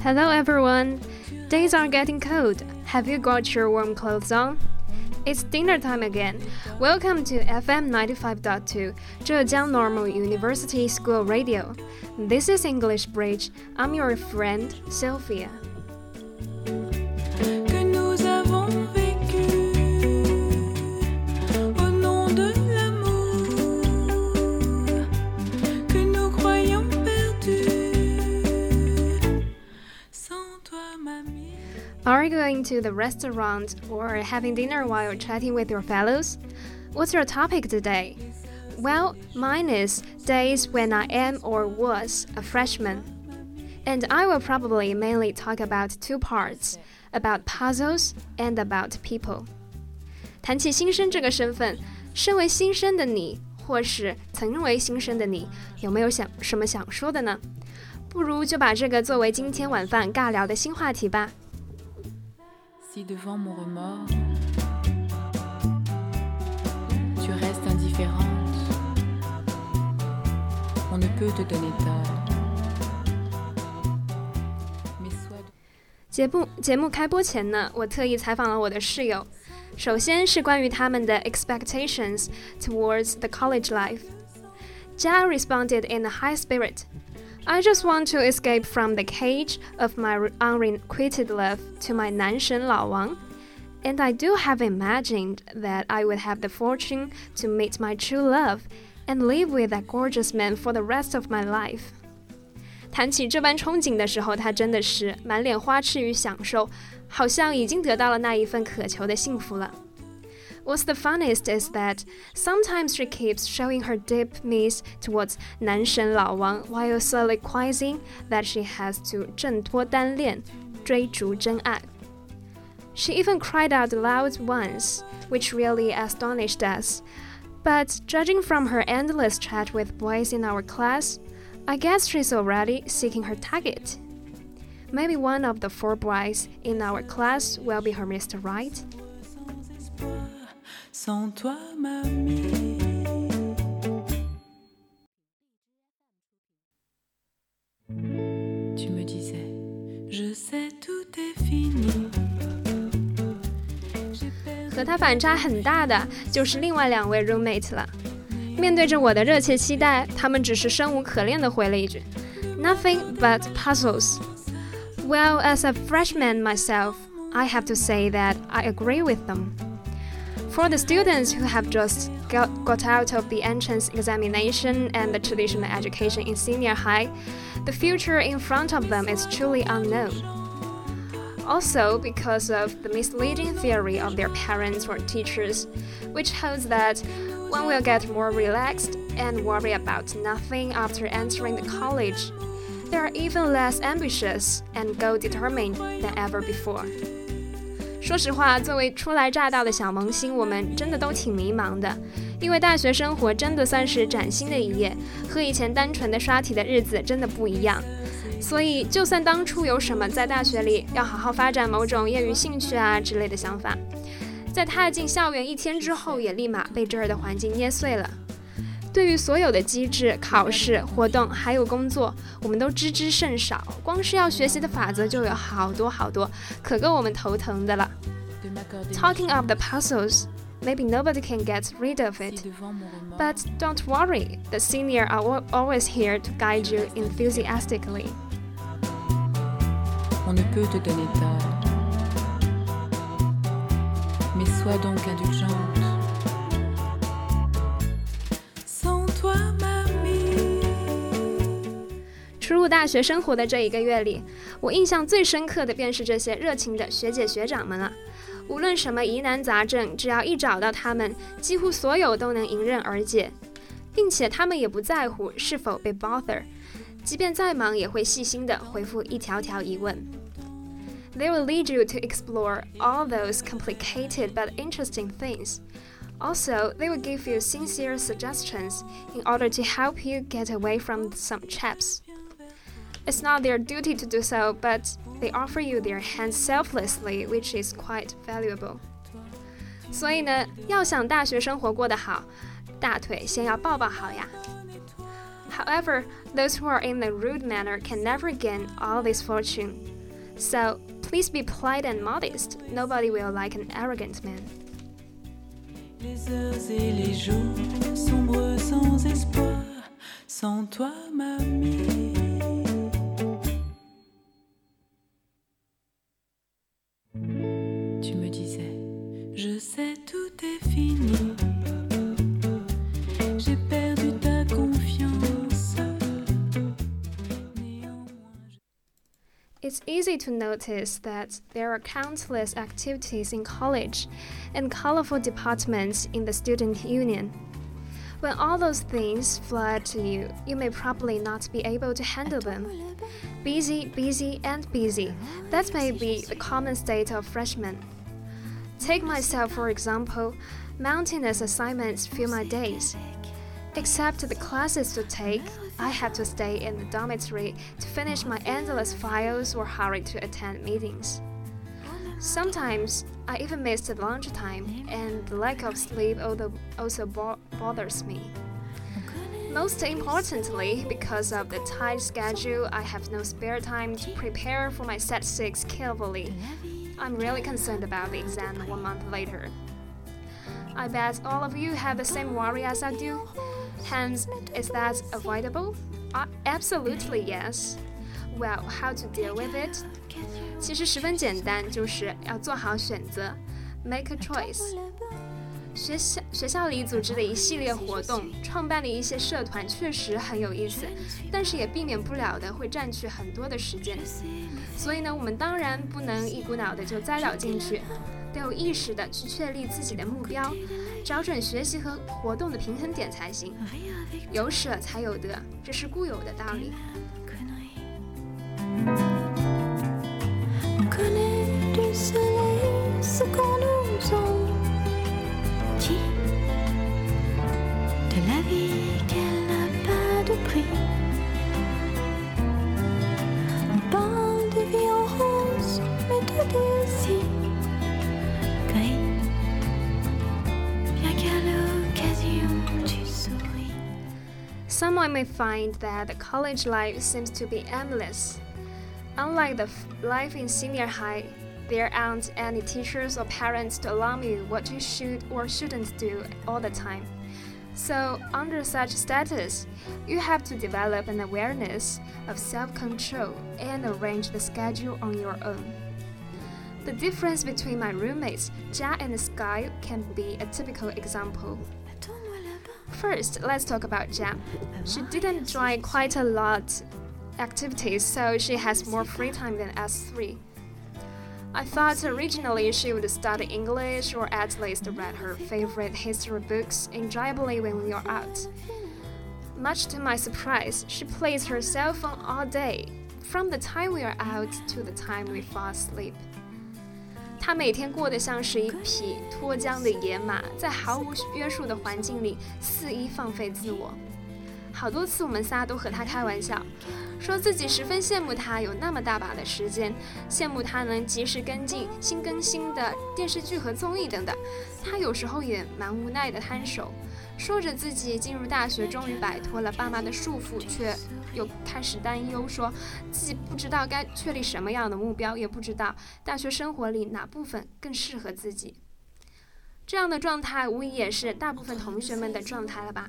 Hello everyone. Days are getting cold. Have you got your warm clothes on? It's dinner time again. Welcome to FM 95.2, Zhejiang Normal University School Radio. This is English Bridge. I'm your friend, Sylvia. going to the restaurant or having dinner while chatting with your fellows? What's your topic today? Well, mine is days when I am or was a freshman. And I will probably mainly talk about two parts about puzzles and about people. 谈起新生这个身份，身为新生的你，或是曾为新生的你，有没有想什么想说的呢？不如就把这个作为今天晚饭尬聊的新话题吧。 si devant mon remords tu restes indifférente on ne peut te donner tort mais sois 节目节目开播前呢，我特意采访了我的室友。首先是关于他们的 expectations towards the college life. Jia responded in a high spirit. I just want to escape from the cage of my unrequited love to my 男神老王. And I do have imagined that I would have the fortune to meet my true love and live with that gorgeous man for the rest of my life. 谈起这般憧憬的时候，他真的是满脸花痴与享受，好像已经得到了那一份渴求的幸福了。 What's the funniest is that sometimes she keeps showing her deep miss towards 男神老王 while soliloquizing that she has to 挣脱单恋，追逐真爱。She even cried out loud once, which really astonished us. But judging from her endless chat with boys in our class, I guess she's already seeking her target. Maybe one of the four boys in our class will be her Mr. Right. sans espoir sans toi mamie tu me disais je sais tout est fini J'ai perdu 和他反差很大的就是另外两位 roommate 了。面对着我的热切期待，他们只是生无可恋地回了一句：“Nothing but puzzles.” Well, as a freshman myself, I have to say that I agree with them. For the students who have just got, got out of the entrance examination and the traditional education in senior high, the future in front of them is truly unknown. Also, because of the misleading theory of their parents or teachers, which holds that one will get more relaxed and worry about nothing after entering the college, they are even less ambitious and goal determined than ever before. 说实话，作为初来乍到的小萌新，我们真的都挺迷茫的，因为大学生活真的算是崭新的一页，和以前单纯的刷题的日子真的不一样。所以，就算当初有什么在大学里要好好发展某种业余兴趣啊之类的想法，在踏进校园一天之后，也立马被这儿的环境捏碎了。对于所有的机制、考试、活动还有工作，我们都知之甚少。光是要学习的法则就有好多好多，可够我们头疼的了。 de m'accorder Talking of the puzzles, maybe nobody can get rid of si it. devant mon remords But don't worry, the senior are al- always here to guide you enthusiastically. on ne peut te donner tort. Mais sois donc indulgente. 大学生活的这一个月里，我印象最深刻的便是这些热情的学姐学长们了。无论什么疑难杂症，只要一找到他们，几乎所有都能迎刃而解，并且他们也不在乎是否被 bother，即便再忙也会细心的回复一条条疑问。They will lead you to explore all those complicated but interesting things. Also, they will give you sincere suggestions in order to help you get away from some traps. It's not their duty to do so, but they offer you their hands selflessly, which is quite valuable. 所以呢，要想大学生活过得好，大腿先要抱抱好呀。However, those who are in a rude manner can never gain all this fortune. So please be polite and modest. Nobody will like an arrogant man. Les heures et les jours sombres sans espoir, sans toi, mamie. It's easy to notice that there are countless activities in college and colorful departments in the student union. When all those things flood to you, you may probably not be able to handle them. Busy, busy, and busy. That may be the common state of freshmen. Take myself, for example, mountainous assignments fill my days. Except the classes to take, I have to stay in the dormitory to finish my endless files or hurry to attend meetings. Sometimes I even miss the lunchtime, and the lack of sleep also bothers me. Most importantly, because of the tight schedule, I have no spare time to prepare for my CET 6 carefully. I'm really concerned about the exam one month later. I bet all of you have the same worry as I do. Hence, is that avoidable? Uh, absolutely yes. Well, how to deal with it? 其实十分简单，就是要做好选择，make a choice。学校学校里组织的一系列活动，创办的一些社团确实很有意思，但是也避免不了的会占据很多的时间。所以呢，我们当然不能一股脑的就栽倒进去，得有意识的去确立自己的目标，找准学习和活动的平衡点才行。有舍才有得，这是固有的道理。Someone may find that the college life seems to be endless. Unlike the life in senior high, there aren't any teachers or parents to alarm you what you should or shouldn't do all the time. So, under such status, you have to develop an awareness of self control and arrange the schedule on your own. The difference between my roommates, Jia and Sky, can be a typical example. First, let's talk about Jia. She didn't join quite a lot activities, so she has more free time than us three. I thought originally she would study English or at least read her favorite history books enjoyably when we are out. Much to my surprise, she plays her cell phone all day, from the time we are out to the time we fall asleep. 他每天过得像是一匹脱缰的野马，在毫无约束的环境里肆意放飞自我。好多次我们仨都和他开玩笑，说自己十分羡慕他有那么大把的时间，羡慕他能及时跟进新更新的电视剧和综艺等等。他有时候也蛮无奈的摊手，说着自己进入大学终于摆脱了爸妈的束缚，却又开始担忧，说自己不知道该确立什么样的目标，也不知道大学生活里哪部分更适合自己。这样的状态无疑也是大部分同学们的状态了吧。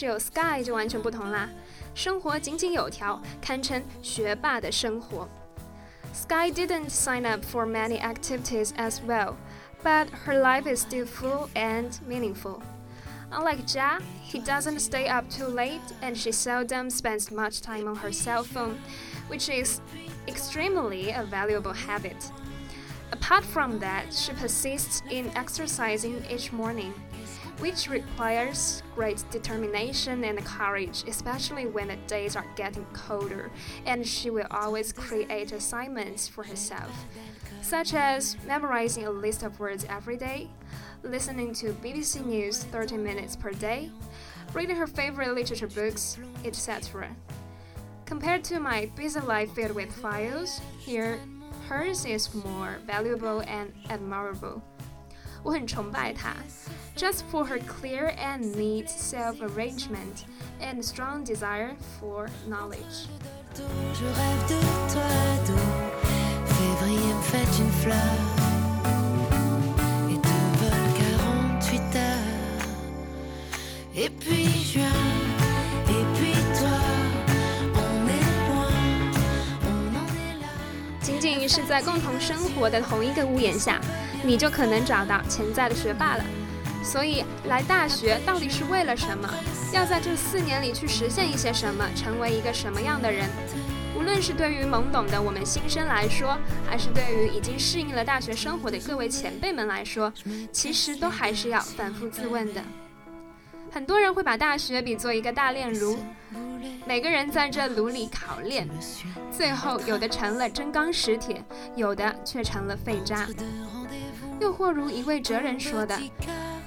室友 Sky 就完全不同啦，生活井井有条，堪称学霸的生活。Sky didn't sign up for many activities as well, but her life is still full and meaningful. Unlike Jia, he doesn't stay up too late and she seldom spends much time on her cell phone, which is extremely a valuable habit. Apart from that, she persists in exercising each morning which requires great determination and courage, especially when the days are getting colder, and she will always create assignments for herself, such as memorizing a list of words every day, listening to BBC News 30 minutes per day, reading her favorite literature books, etc. Compared to my busy life filled with files, here hers is more valuable and admirable. 我很崇拜她，just for her clear and neat self-arrangement and strong desire for knowledge. Je rêve de toi, Février me fait une fleur et te vole 48 heures. Et puis juin, et puis toi, on est loin, on en est là. 仅仅是在共同生活的同一个屋檐下。你就可能找到潜在的学霸了。所以，来大学到底是为了什么？要在这四年里去实现一些什么，成为一个什么样的人？无论是对于懵懂的我们新生来说，还是对于已经适应了大学生活的各位前辈们来说，其实都还是要反复自问的。很多人会把大学比作一个大炼炉，每个人在这炉里烤炼，最后有的成了真钢实铁，有的却成了废渣。又或如一位哲人说的：“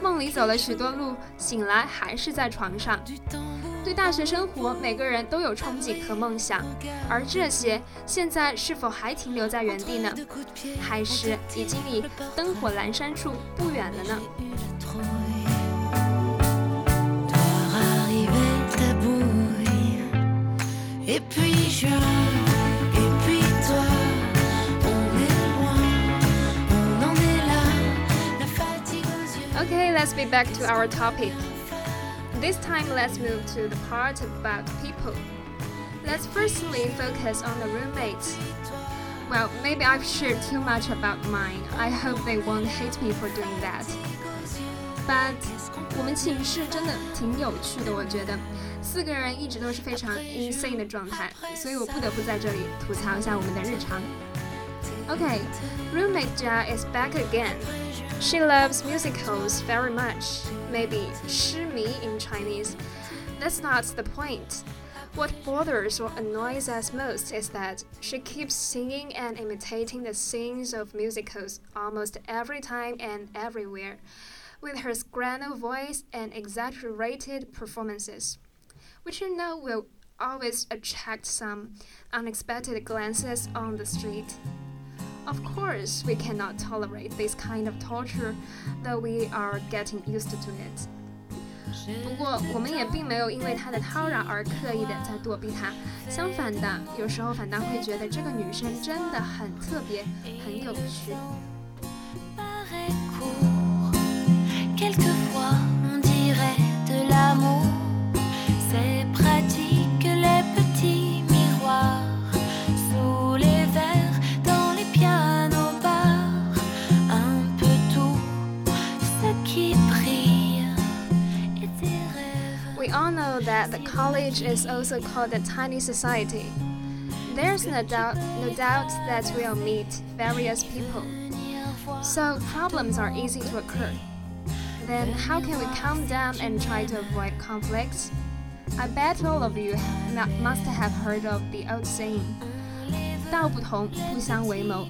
梦里走了许多路，醒来还是在床上。”对大学生活，每个人都有憧憬和梦想，而这些现在是否还停留在原地呢？还是已经离灯火阑珊处不远了呢 let's be back to our topic. This time, let's move to the part about people. Let's firstly focus on the roommates. Well, maybe I've shared too much about mine. I hope they won't hate me for doing that. But 我们寝室真的挺有趣的，我觉得四个人一直都是非常 insane 的状态，所以我不得不在这里吐槽一下我们的日常。Okay, roommate Jia is back again. She loves musicals very much, maybe 痴迷 in Chinese. That's not the point. What bothers or annoys us most is that she keeps singing and imitating the scenes of musicals almost every time and everywhere, with her soprano voice and exaggerated performances, which you know will always attract some unexpected glances on the street. Of course, we cannot tolerate this kind of torture, though we are getting used to it. 不过，我们也并没有因为她的叨扰而刻意的在躲避她。相反的，有时候反倒会觉得这个女生真的很特别，很有趣。 that the college is also called a tiny society. There's no doubt, no doubt that we'll meet various people. So problems are easy to occur. Then how can we calm down and try to avoid conflicts? I bet all of you must have heard of the old saying, 道不同，不相为谋.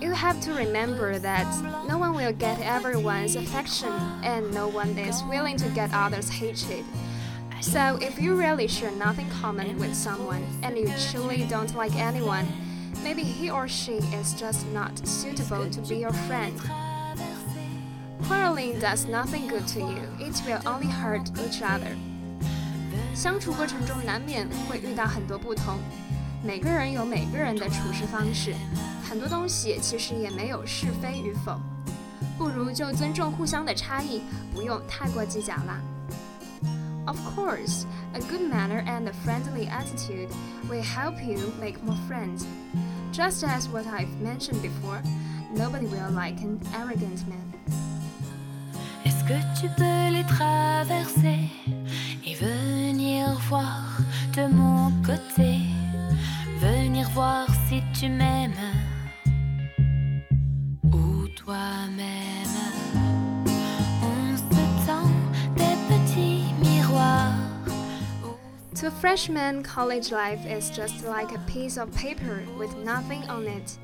You have to remember that no one will get everyone's affection and no one is willing to get others' hatred. So, if you really share nothing common with someone and you truly don't like anyone, maybe he or she is just not suitable to be your friend. Quarreling does nothing good to you, it will only hurt each other. 相处过程中难免会遇到很多不同，每个人有每个人的处事方式，很多东西其实也没有是非与否，不如就尊重互相的差异，不用太过计较啦。 of course, a good manner and a friendly attitude will help you make more friends. Just as what I've mentioned before, nobody will like an arrogant man. Est-ce que tu peux les traverser et venir voir de mon côté? Venir voir si tu m'aimes To freshmen, college life is just like a piece of paper with nothing on it.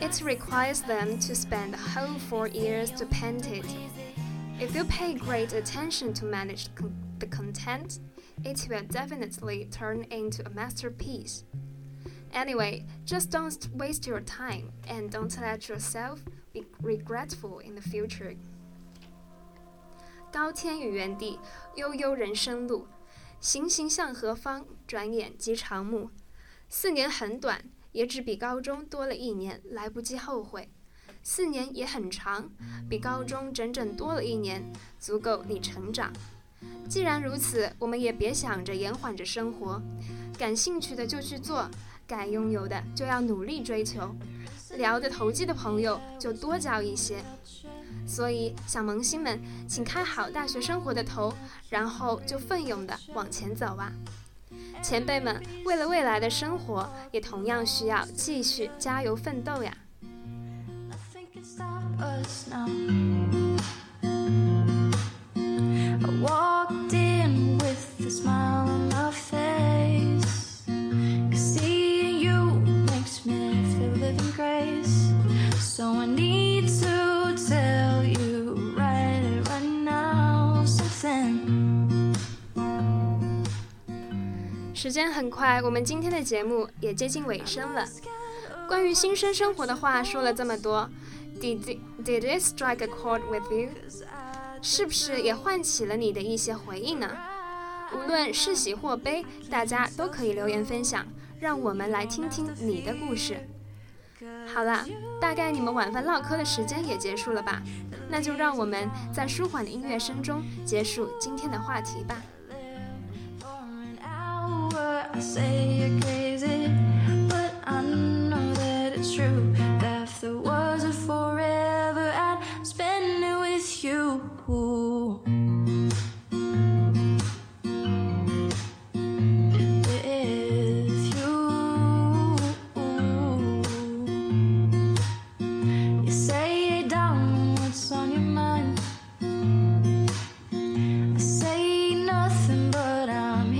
It requires them to spend the whole four years to paint it. If you pay great attention to manage the content, it will definitely turn into a masterpiece. Anyway, just don't waste your time and don't let yourself be regretful in the future. 高天与原地，悠悠人生路， 行行向何方？转眼即长暮。四年很短，也只比高中多了一年，来不及后悔。四年也很长，比高中整整多了一年，足够你成长。既然如此，我们也别想着延缓着生活，感兴趣的就去做，该拥有的就要努力追求，聊得投机的朋友就多交一些。所以，小萌新们，请开好大学生活的头，然后就奋勇的往前走啊！前辈们，为了未来的生活，也同样需要继续加油奋斗呀！时间很快，我们今天的节目也接近尾声了。关于新生生活的话说了这么多，Did Did it strike a chord with you？是不是也唤起了你的一些回忆呢？无论是喜或悲，大家都可以留言分享，让我们来听听你的故事。好了，大概你们晚饭唠嗑的时间也结束了吧？那就让我们在舒缓的音乐声中结束今天的话题吧。say you're crazy.